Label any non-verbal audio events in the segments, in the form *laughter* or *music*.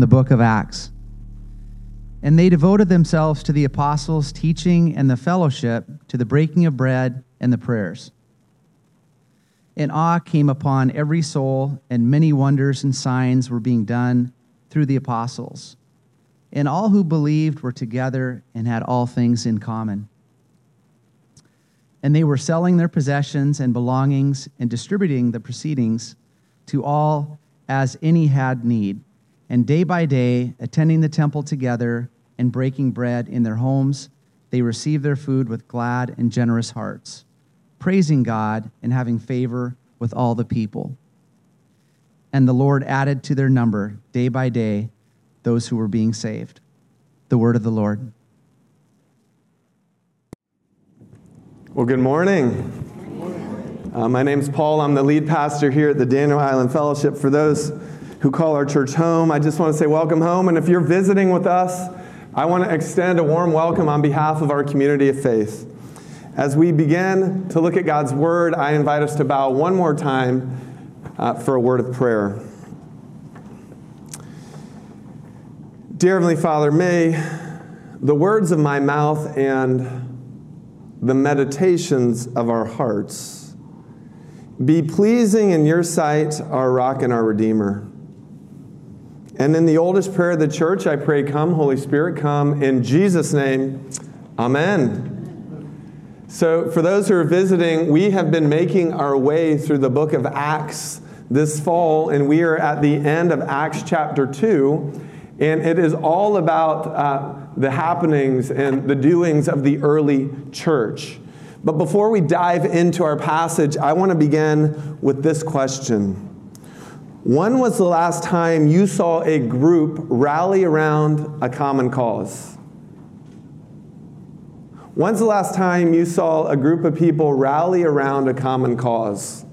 the book of Acts. And they devoted themselves to the apostles' teaching and the fellowship, to the breaking of bread and the prayers. And awe came upon every soul, and many wonders and signs were being done through the apostles. And all who believed were together and had all things in common. And they were selling their possessions and belongings and distributing the proceedings to all as any had need. And day by day, attending the temple together and breaking bread in their homes, they received their food with glad and generous hearts, praising God and having favor with all the people. And the Lord added to their number day by day those who were being saved. The word of the Lord. Well, good morning. Uh, my name's Paul. I'm the lead pastor here at the Daniel Island Fellowship. For those who call our church home, I just want to say welcome home. And if you're visiting with us, I want to extend a warm welcome on behalf of our community of faith. As we begin to look at God's Word, I invite us to bow one more time uh, for a word of prayer. Dear Heavenly Father, may the words of my mouth and the meditations of our hearts be pleasing in your sight, our rock and our redeemer. And in the oldest prayer of the church, I pray, Come, Holy Spirit, come. In Jesus' name, Amen. So, for those who are visiting, we have been making our way through the book of Acts this fall, and we are at the end of Acts chapter 2. And it is all about uh, the happenings and the doings of the early church. But before we dive into our passage, I want to begin with this question when was the last time you saw a group rally around a common cause? When's the last time you saw a group of people rally around a common cause?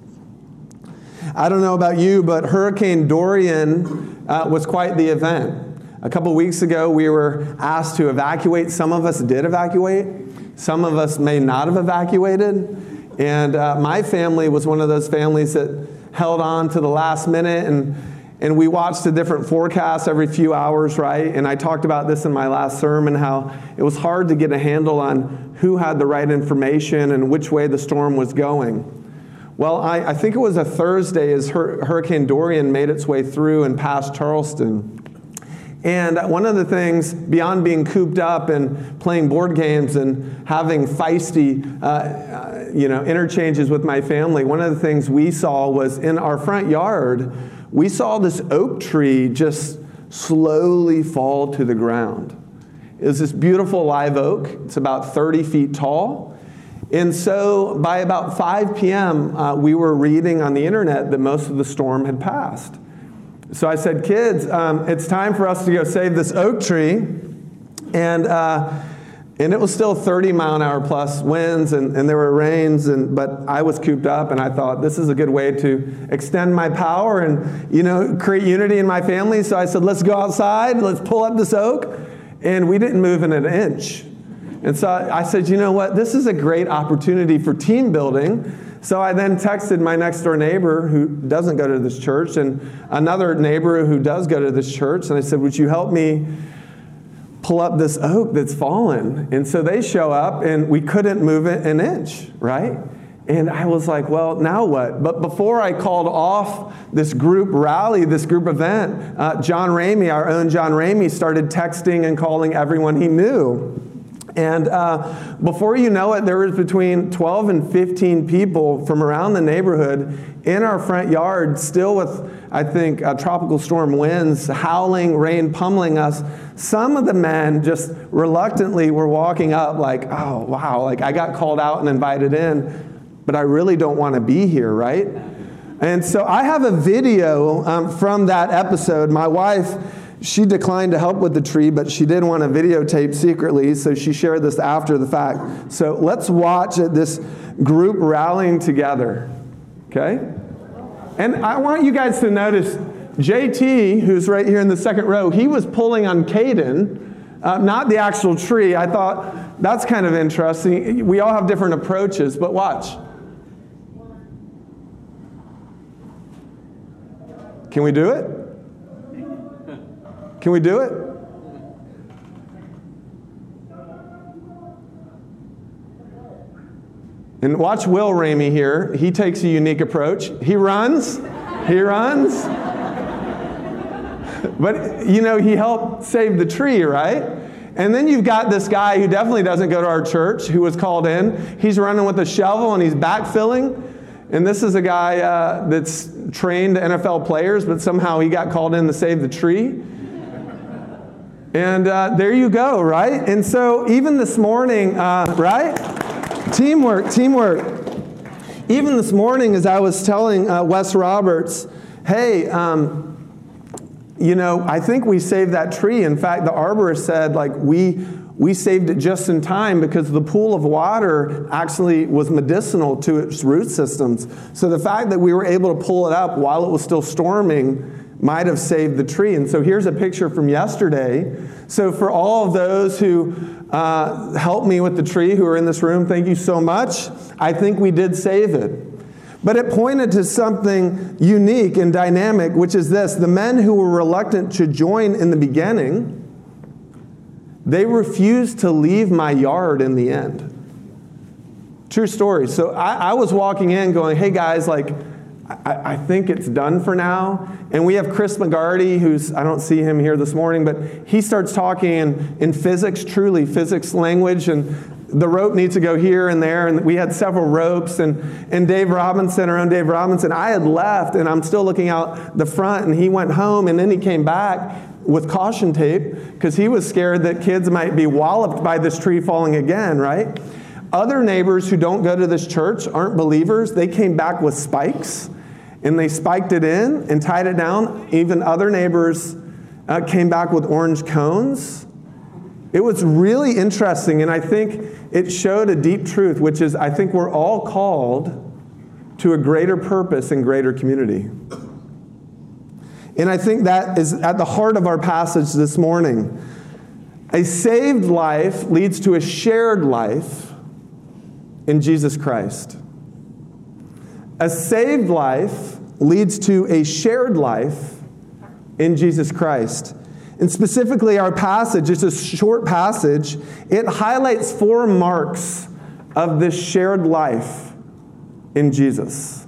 I don't know about you, but Hurricane Dorian uh, was quite the event. A couple weeks ago, we were asked to evacuate. Some of us did evacuate, some of us may not have evacuated. And uh, my family was one of those families that held on to the last minute and and we watched the different forecasts every few hours, right? And I talked about this in my last sermon how it was hard to get a handle on who had the right information and which way the storm was going. Well, I, I think it was a Thursday as Hurricane Dorian made its way through and past Charleston. And one of the things, beyond being cooped up and playing board games and having feisty, uh, uh, you know, interchanges with my family, one of the things we saw was in our front yard, we saw this oak tree just slowly fall to the ground. It was this beautiful live oak. It's about 30 feet tall. And so by about 5 p.m., uh, we were reading on the internet that most of the storm had passed. So I said, kids, um, it's time for us to go save this oak tree. And, uh, and it was still 30 mile an hour plus winds, and, and there were rains, and, but I was cooped up, and I thought this is a good way to extend my power and you know create unity in my family. So I said, let's go outside, let's pull up this oak. And we didn't move in an inch. And so I said, you know what? This is a great opportunity for team building so I then texted my next door neighbor who doesn't go to this church and another neighbor who does go to this church. And I said, Would you help me pull up this oak that's fallen? And so they show up and we couldn't move it an inch, right? And I was like, well, now what? But before I called off this group rally, this group event, uh, John Ramey, our own John Ramey, started texting and calling everyone he knew. And uh, before you know it, there was between 12 and 15 people from around the neighborhood in our front yard, still with, I think, uh, tropical storm winds, howling, rain pummeling us. Some of the men just reluctantly were walking up, like, oh, wow, like I got called out and invited in, but I really don't want to be here, right? And so I have a video um, from that episode. My wife, she declined to help with the tree, but she did want to videotape secretly, so she shared this after the fact. So let's watch this group rallying together. Okay? And I want you guys to notice JT, who's right here in the second row, he was pulling on Caden, uh, not the actual tree. I thought that's kind of interesting. We all have different approaches, but watch. Can we do it? Can we do it? And watch Will Ramey here. He takes a unique approach. He runs. He runs. But, you know, he helped save the tree, right? And then you've got this guy who definitely doesn't go to our church who was called in. He's running with a shovel and he's backfilling. And this is a guy uh, that's trained NFL players, but somehow he got called in to save the tree. And uh, there you go, right? And so even this morning, uh, right? Teamwork, teamwork. Even this morning, as I was telling uh, Wes Roberts, hey, um, you know, I think we saved that tree. In fact, the arborist said, like, we, we saved it just in time because the pool of water actually was medicinal to its root systems. So the fact that we were able to pull it up while it was still storming might have saved the tree. And so here's a picture from yesterday. So for all of those who uh, helped me with the tree who are in this room, thank you so much. I think we did save it. But it pointed to something unique and dynamic, which is this the men who were reluctant to join in the beginning, they refused to leave my yard in the end. True story. So I, I was walking in going, hey guys, like, I, I, think it's done for now. And we have Chris McGarty, who's, I don't see him here this morning, but he starts talking in, in physics, truly physics language, and the rope needs to go here and there. And we had several ropes. And, and Dave Robinson, our own Dave Robinson, I had left and I'm still looking out the front. And he went home and then he came back with caution tape because he was scared that kids might be walloped by this tree falling again, right? Other neighbors who don't go to this church aren't believers. They came back with spikes and they spiked it in and tied it down. Even other neighbors uh, came back with orange cones. It was really interesting, and I think it showed a deep truth, which is I think we're all called to a greater purpose and greater community. And I think that is at the heart of our passage this morning. A saved life leads to a shared life in Jesus Christ. A saved life leads to a shared life in Jesus Christ. And specifically, our passage, it's a short passage, it highlights four marks of this shared life in Jesus.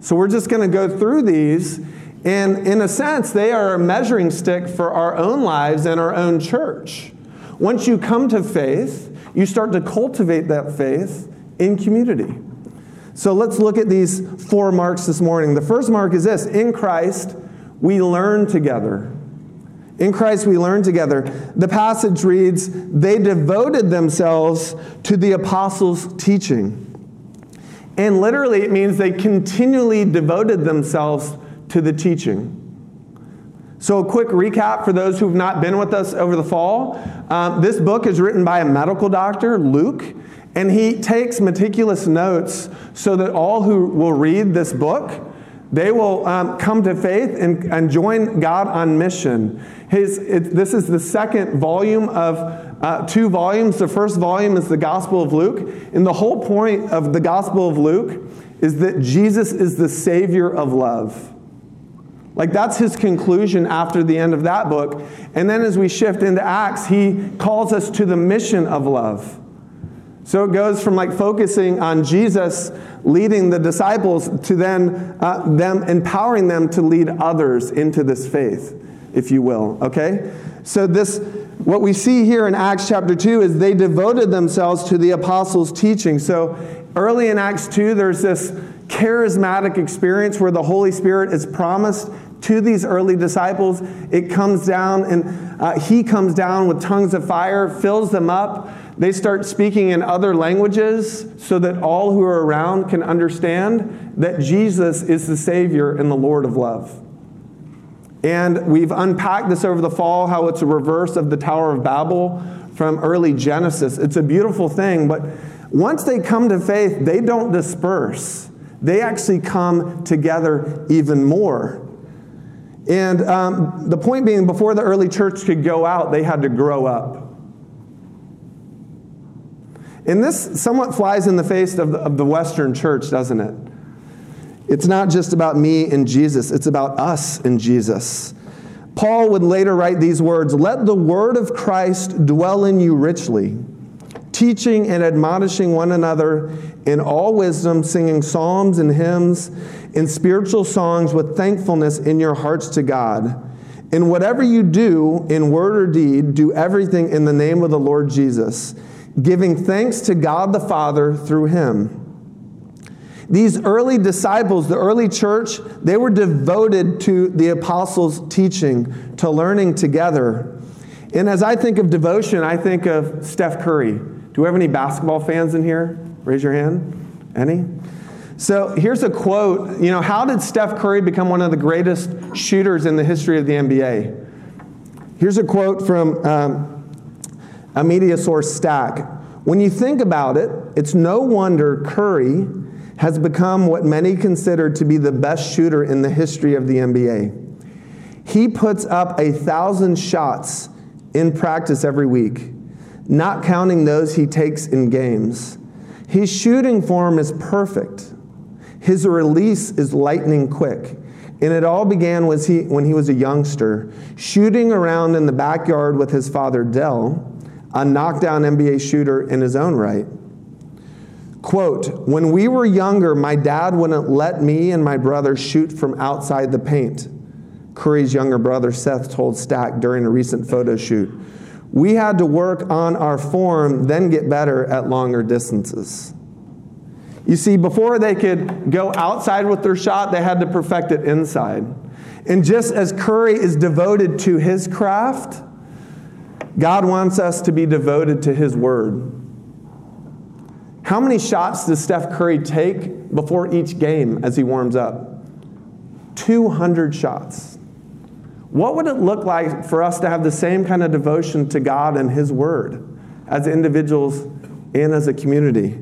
So we're just going to go through these, and in a sense, they are a measuring stick for our own lives and our own church. Once you come to faith, you start to cultivate that faith in community. So let's look at these four marks this morning. The first mark is this in Christ, we learn together. In Christ we learn together. The passage reads, They devoted themselves to the apostles' teaching. And literally, it means they continually devoted themselves to the teaching. So, a quick recap for those who've not been with us over the fall. Um, this book is written by a medical doctor, Luke, and he takes meticulous notes so that all who will read this book they will um, come to faith and, and join God on mission. His, it, this is the second volume of uh, two volumes. The first volume is the Gospel of Luke. And the whole point of the Gospel of Luke is that Jesus is the Savior of love. Like that's his conclusion after the end of that book. And then as we shift into Acts, he calls us to the mission of love. So it goes from like focusing on Jesus leading the disciples to then uh, them empowering them to lead others into this faith, if you will. Okay? So this what we see here in Acts chapter 2 is they devoted themselves to the apostles' teaching. So early in Acts 2, there's this charismatic experience where the Holy Spirit is promised to these early disciples. It comes down, and uh, he comes down with tongues of fire, fills them up. They start speaking in other languages so that all who are around can understand that Jesus is the Savior and the Lord of love. And we've unpacked this over the fall how it's a reverse of the Tower of Babel from early Genesis. It's a beautiful thing, but once they come to faith, they don't disperse. They actually come together even more. And um, the point being, before the early church could go out, they had to grow up. And this somewhat flies in the face of the, of the Western church, doesn't it? It's not just about me and Jesus, it's about us and Jesus. Paul would later write these words Let the word of Christ dwell in you richly, teaching and admonishing one another in all wisdom, singing psalms and hymns and spiritual songs with thankfulness in your hearts to God. In whatever you do, in word or deed, do everything in the name of the Lord Jesus, giving thanks to God the Father through him. These early disciples, the early church, they were devoted to the apostles' teaching, to learning together. And as I think of devotion, I think of Steph Curry. Do we have any basketball fans in here? Raise your hand. Any? So here's a quote. You know, how did Steph Curry become one of the greatest shooters in the history of the NBA? Here's a quote from um, a media source, Stack. When you think about it, it's no wonder Curry has become what many consider to be the best shooter in the history of the NBA. He puts up a thousand shots in practice every week, not counting those he takes in games. His shooting form is perfect. His release is lightning quick. And it all began was he, when he was a youngster, shooting around in the backyard with his father, Dell, a knockdown NBA shooter in his own right. Quote, when we were younger, my dad wouldn't let me and my brother shoot from outside the paint. Curry's younger brother Seth told Stack during a recent photo shoot. We had to work on our form, then get better at longer distances. You see, before they could go outside with their shot, they had to perfect it inside. And just as Curry is devoted to his craft, God wants us to be devoted to his word. How many shots does Steph Curry take before each game as he warms up? 200 shots. What would it look like for us to have the same kind of devotion to God and His Word as individuals and as a community?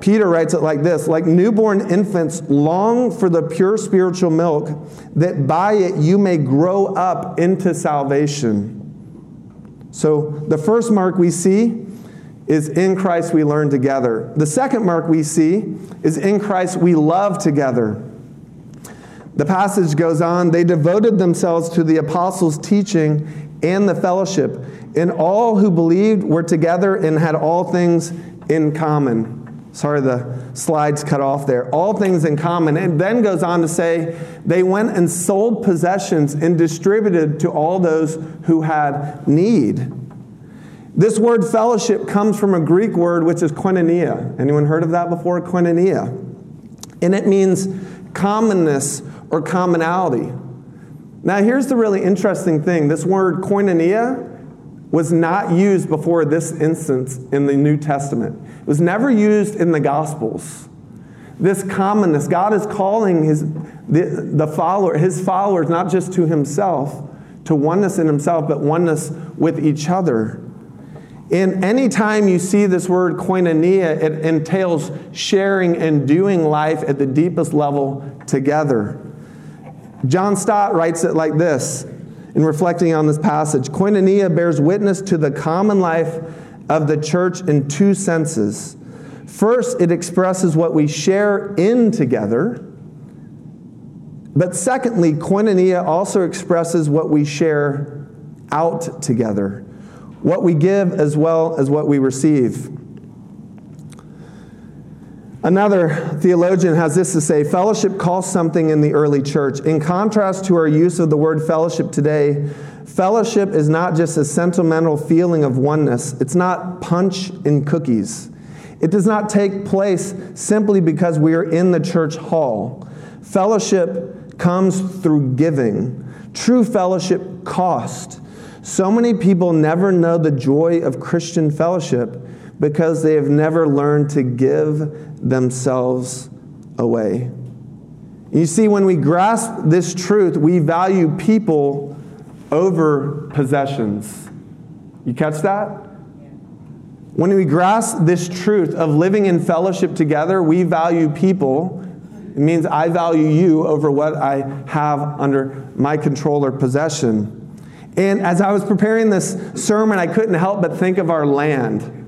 Peter writes it like this like newborn infants long for the pure spiritual milk, that by it you may grow up into salvation. So, the first mark we see is in Christ we learn together. The second mark we see is in Christ we love together. The passage goes on, they devoted themselves to the apostles' teaching and the fellowship, and all who believed were together and had all things in common. Sorry, the slides cut off there. All things in common. And then goes on to say, they went and sold possessions and distributed to all those who had need. This word fellowship comes from a Greek word which is koinonia. Anyone heard of that before? Koinonia. And it means commonness or commonality. Now, here's the really interesting thing this word koinonia was not used before this instance in the New Testament, it was never used in the Gospels. This commonness, God is calling his, the, the follower, his followers not just to himself, to oneness in himself, but oneness with each other. And anytime you see this word koinonia, it entails sharing and doing life at the deepest level together. John Stott writes it like this in reflecting on this passage Koinonia bears witness to the common life of the church in two senses. First, it expresses what we share in together. But secondly, koinonia also expresses what we share out together what we give as well as what we receive. Another theologian has this to say fellowship cost something in the early church. In contrast to our use of the word fellowship today, fellowship is not just a sentimental feeling of oneness, it's not punch and cookies. It does not take place simply because we are in the church hall. Fellowship comes through giving. True fellowship cost. So many people never know the joy of Christian fellowship because they have never learned to give themselves away. You see, when we grasp this truth, we value people over possessions. You catch that? When we grasp this truth of living in fellowship together, we value people. It means I value you over what I have under my control or possession. And as I was preparing this sermon, I couldn't help but think of our land.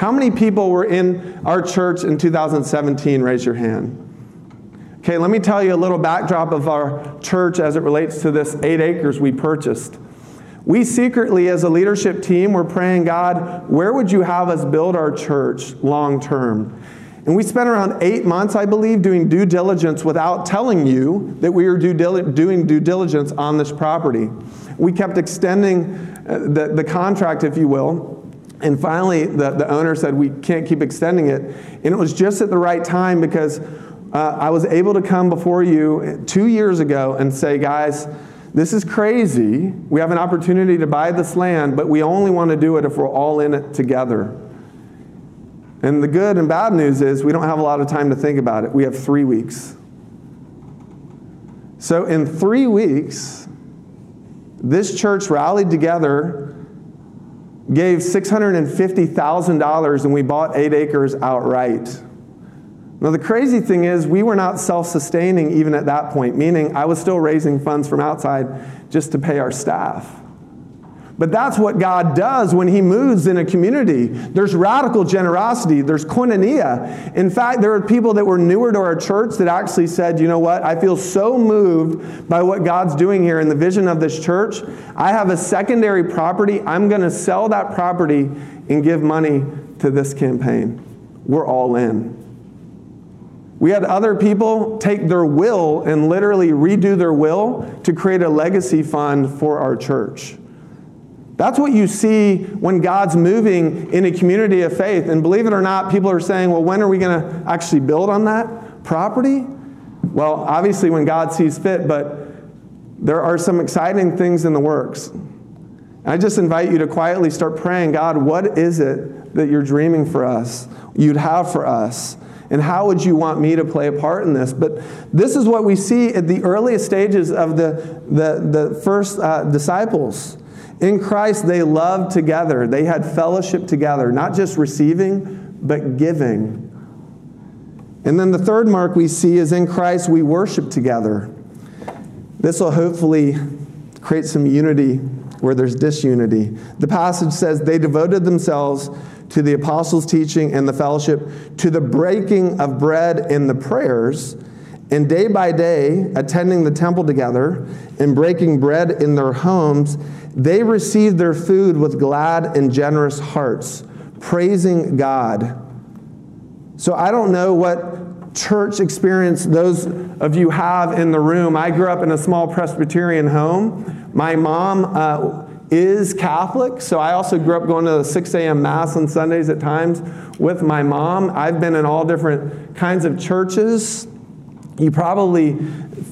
How many people were in our church in 2017? Raise your hand. Okay, let me tell you a little backdrop of our church as it relates to this eight acres we purchased. We secretly, as a leadership team, were praying, God, where would you have us build our church long term? And we spent around eight months, I believe, doing due diligence without telling you that we were due doing due diligence on this property. We kept extending uh, the, the contract, if you will. And finally, the, the owner said, We can't keep extending it. And it was just at the right time because uh, I was able to come before you two years ago and say, guys, this is crazy. We have an opportunity to buy this land, but we only want to do it if we're all in it together. And the good and bad news is we don't have a lot of time to think about it. We have three weeks. So, in three weeks, this church rallied together, gave $650,000, and we bought eight acres outright. Now, the crazy thing is, we were not self sustaining even at that point, meaning I was still raising funds from outside just to pay our staff. But that's what God does when He moves in a community. There's radical generosity, there's koinonia. In fact, there are people that were newer to our church that actually said, you know what, I feel so moved by what God's doing here in the vision of this church. I have a secondary property. I'm going to sell that property and give money to this campaign. We're all in. We had other people take their will and literally redo their will to create a legacy fund for our church. That's what you see when God's moving in a community of faith. And believe it or not, people are saying, well, when are we going to actually build on that property? Well, obviously, when God sees fit, but there are some exciting things in the works. I just invite you to quietly start praying God, what is it that you're dreaming for us, you'd have for us? And how would you want me to play a part in this? But this is what we see at the earliest stages of the, the, the first uh, disciples. In Christ, they loved together, they had fellowship together, not just receiving, but giving. And then the third mark we see is in Christ, we worship together. This will hopefully create some unity where there's disunity. The passage says they devoted themselves to the apostles' teaching and the fellowship, to the breaking of bread and the prayers, and day by day, attending the temple together and breaking bread in their homes, they received their food with glad and generous hearts, praising God. So I don't know what church experience those of you have in the room. I grew up in a small Presbyterian home. My mom, uh, is Catholic, so I also grew up going to the 6 a.m. Mass on Sundays at times with my mom. I've been in all different kinds of churches. You probably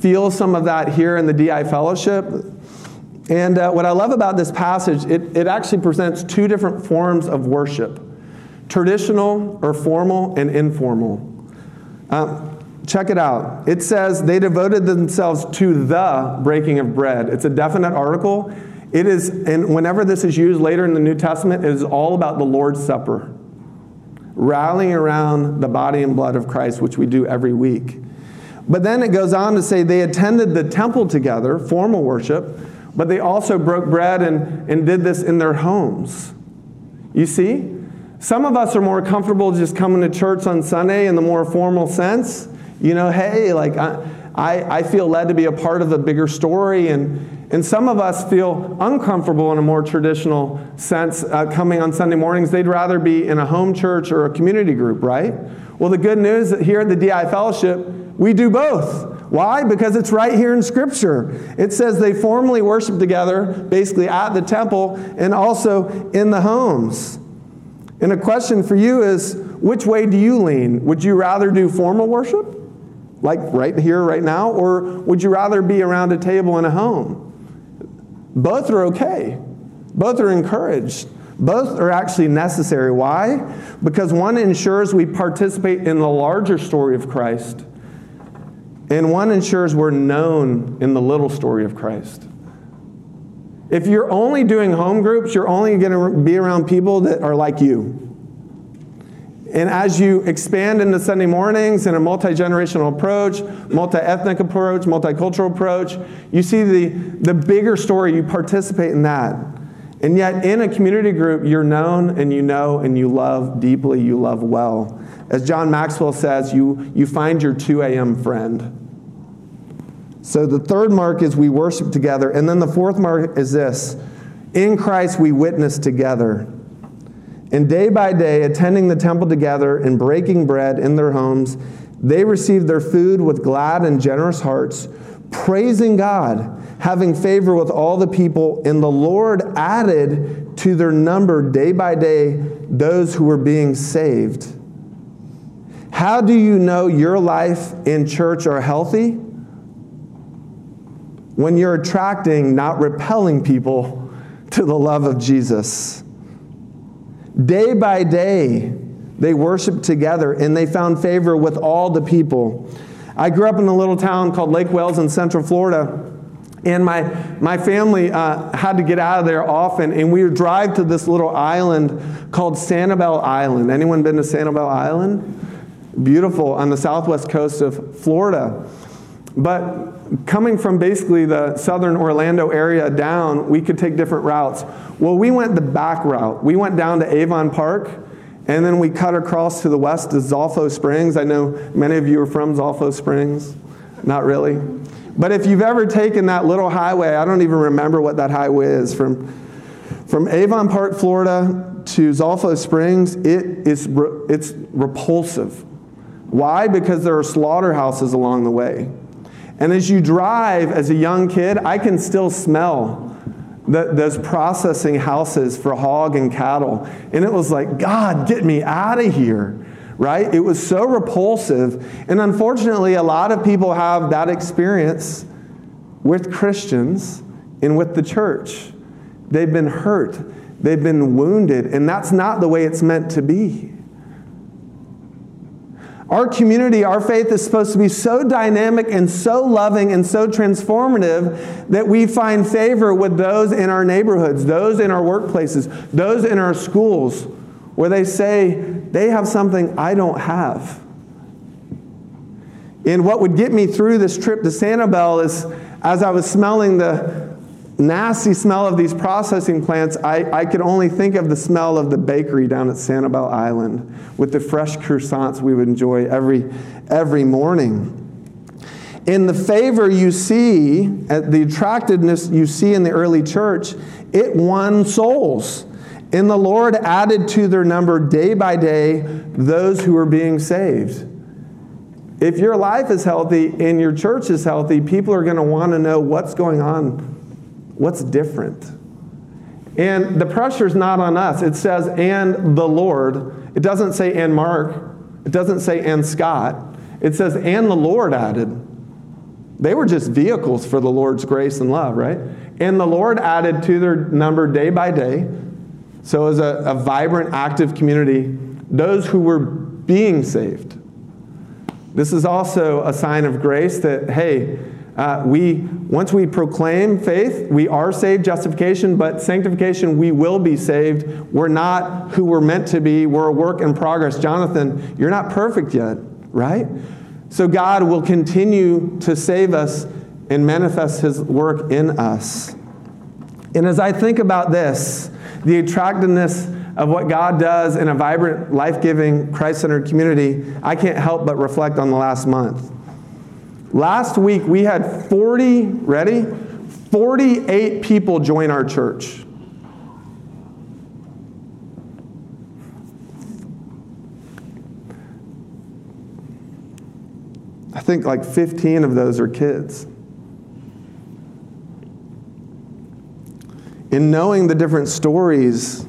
feel some of that here in the DI Fellowship. And uh, what I love about this passage, it, it actually presents two different forms of worship traditional or formal and informal. Uh, check it out. It says they devoted themselves to the breaking of bread. It's a definite article. It is, and whenever this is used later in the New Testament, it is all about the Lord's Supper, rallying around the body and blood of Christ, which we do every week. But then it goes on to say they attended the temple together, formal worship, but they also broke bread and, and did this in their homes. You see? Some of us are more comfortable just coming to church on Sunday in the more formal sense. You know, hey, like I, I, feel led to be a part of a bigger story and, and some of us feel uncomfortable in a more traditional sense uh, coming on Sunday mornings. They'd rather be in a home church or a community group, right? Well, the good news here at the DI Fellowship, we do both. Why? Because it's right here in Scripture. It says they formally worship together, basically at the temple and also in the homes. And a question for you is which way do you lean? Would you rather do formal worship, like right here, right now, or would you rather be around a table in a home? Both are okay. Both are encouraged. Both are actually necessary. Why? Because one ensures we participate in the larger story of Christ, and one ensures we're known in the little story of Christ. If you're only doing home groups, you're only going to be around people that are like you. And as you expand into Sunday mornings in a multi generational approach, multi ethnic approach, multicultural approach, you see the, the bigger story, you participate in that. And yet, in a community group, you're known and you know and you love deeply, you love well. As John Maxwell says, you, you find your 2 a.m. friend. So the third mark is we worship together. And then the fourth mark is this in Christ we witness together. And day by day, attending the temple together and breaking bread in their homes, they received their food with glad and generous hearts, praising God, having favor with all the people. And the Lord added to their number day by day those who were being saved. How do you know your life in church are healthy? When you're attracting, not repelling people *laughs* to the love of Jesus. Day by day, they worshiped together and they found favor with all the people. I grew up in a little town called Lake Wales in Central Florida. And my, my family uh, had to get out of there often, and we would drive to this little island called Sanibel Island. Anyone been to Sanibel Island? Beautiful on the southwest coast of Florida. But coming from basically the southern Orlando area down, we could take different routes. Well, we went the back route. We went down to Avon Park, and then we cut across to the west to Zolfo Springs. I know many of you are from Zolfo Springs. Not really. But if you've ever taken that little highway, I don't even remember what that highway is, from, from Avon Park, Florida to Zolfo Springs, it is, it's repulsive. Why? Because there are slaughterhouses along the way. And as you drive as a young kid, I can still smell the, those processing houses for hog and cattle. And it was like, God, get me out of here, right? It was so repulsive. And unfortunately, a lot of people have that experience with Christians and with the church. They've been hurt, they've been wounded, and that's not the way it's meant to be. Our community, our faith is supposed to be so dynamic and so loving and so transformative that we find favor with those in our neighborhoods, those in our workplaces, those in our schools, where they say, they have something I don't have. And what would get me through this trip to Sanibel is as I was smelling the nasty smell of these processing plants, I, I could only think of the smell of the bakery down at Sanibel Island with the fresh croissants we would enjoy every, every morning. In the favor you see, uh, the attractiveness you see in the early church, it won souls. And the Lord added to their number day by day those who were being saved. If your life is healthy and your church is healthy, people are going to want to know what's going on What's different? And the pressure is not on us. It says, and the Lord. It doesn't say, and Mark. It doesn't say, and Scott. It says, and the Lord added. They were just vehicles for the Lord's grace and love, right? And the Lord added to their number day by day. So, as a, a vibrant, active community, those who were being saved. This is also a sign of grace that, hey, uh, we, once we proclaim faith, we are saved, justification, but sanctification, we will be saved. We're not who we're meant to be. We're a work in progress. Jonathan, you're not perfect yet, right? So God will continue to save us and manifest his work in us. And as I think about this, the attractiveness of what God does in a vibrant, life giving, Christ centered community, I can't help but reflect on the last month. Last week we had 40, ready? 48 people join our church. I think like 15 of those are kids. In knowing the different stories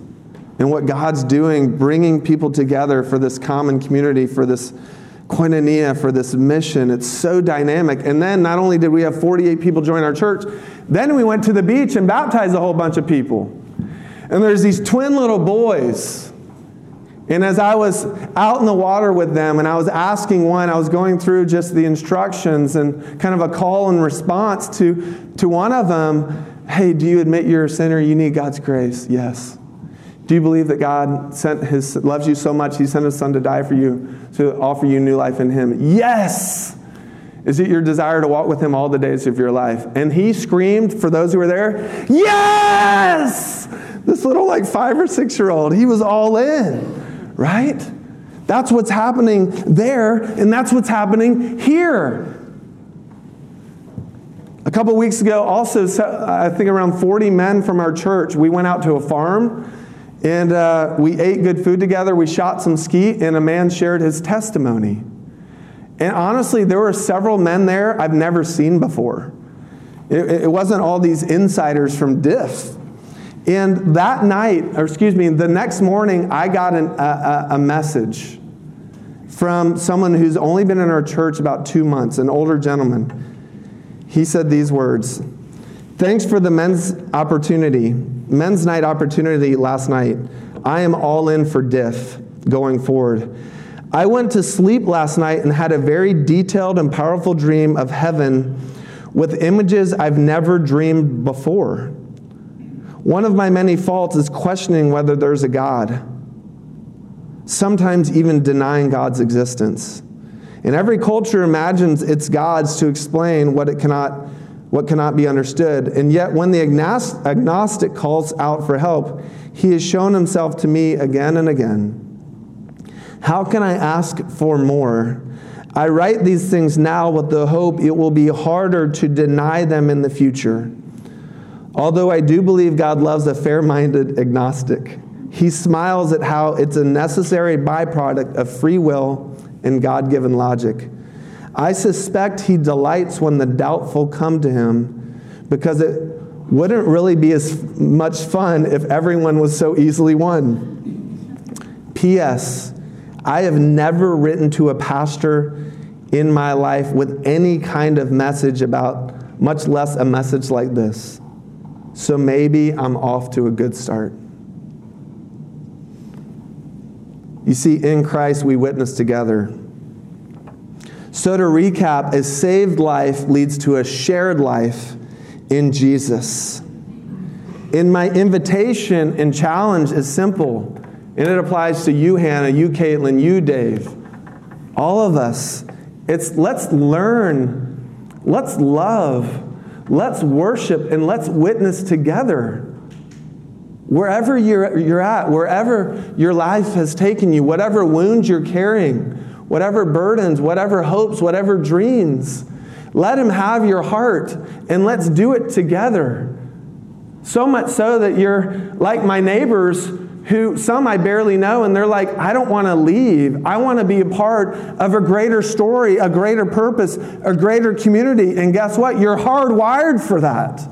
and what God's doing, bringing people together for this common community, for this koinonia for this mission. It's so dynamic. And then not only did we have 48 people join our church, then we went to the beach and baptized a whole bunch of people. And there's these twin little boys. And as I was out in the water with them and I was asking one, I was going through just the instructions and kind of a call and response to, to one of them Hey, do you admit you're a sinner? You need God's grace? Yes. Do you believe that God sent his, loves you so much, he sent his son to die for you, to offer you new life in him? Yes! Is it your desire to walk with him all the days of your life? And he screamed for those who were there, Yes! This little, like, five or six year old, he was all in, right? That's what's happening there, and that's what's happening here. A couple weeks ago, also, I think around 40 men from our church, we went out to a farm and uh, we ate good food together. We shot some skeet, and a man shared his testimony. And honestly, there were several men there I've never seen before. It, it wasn't all these insiders from DIF. And that night, or excuse me, the next morning, I got an, a, a message from someone who's only been in our church about two months, an older gentleman. He said these words Thanks for the men's opportunity, men's night opportunity last night. I am all in for DIF going forward. I went to sleep last night and had a very detailed and powerful dream of heaven with images I've never dreamed before. One of my many faults is questioning whether there's a God, sometimes even denying God's existence. And every culture imagines its gods to explain what it cannot what cannot be understood. And yet when the agnostic calls out for help, he has shown himself to me again and again. How can I ask for more? I write these things now with the hope it will be harder to deny them in the future. Although I do believe God loves a fair minded agnostic, he smiles at how it's a necessary byproduct of free will and God given logic. I suspect he delights when the doubtful come to him because it wouldn't really be as much fun if everyone was so easily won. P.S. I have never written to a pastor in my life with any kind of message about, much less a message like this. So maybe I'm off to a good start. You see, in Christ we witness together. So, to recap, a saved life leads to a shared life in Jesus. In my invitation and challenge is simple and it applies to you, Hannah, you, Caitlin, you, Dave, all of us. It's let's learn, let's love, let's worship, and let's witness together. Wherever you're, you're at, wherever your life has taken you, whatever wounds you're carrying, whatever burdens, whatever hopes, whatever dreams, let Him have your heart and let's do it together. So much so that you're like my neighbors who some I barely know, and they're like, I don't want to leave. I want to be a part of a greater story, a greater purpose, a greater community. And guess what? You're hardwired for that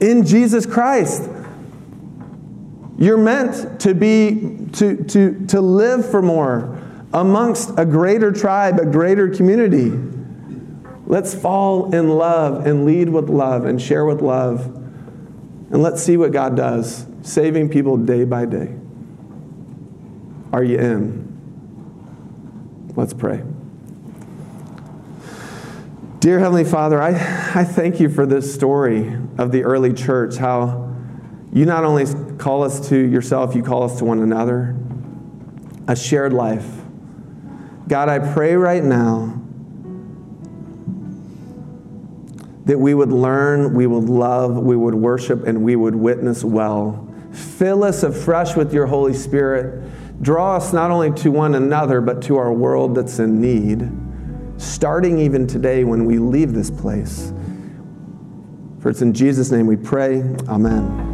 in Jesus Christ. You're meant to be, to, to, to live for more amongst a greater tribe, a greater community. Let's fall in love and lead with love and share with love. And let's see what God does, saving people day by day. Are you in? Let's pray. Dear Heavenly Father, I, I thank you for this story of the early church, how you not only call us to yourself, you call us to one another, a shared life. God, I pray right now that we would learn, we would love, we would worship, and we would witness well. Fill us afresh with your Holy Spirit Draw us not only to one another, but to our world that's in need, starting even today when we leave this place. For it's in Jesus' name we pray. Amen.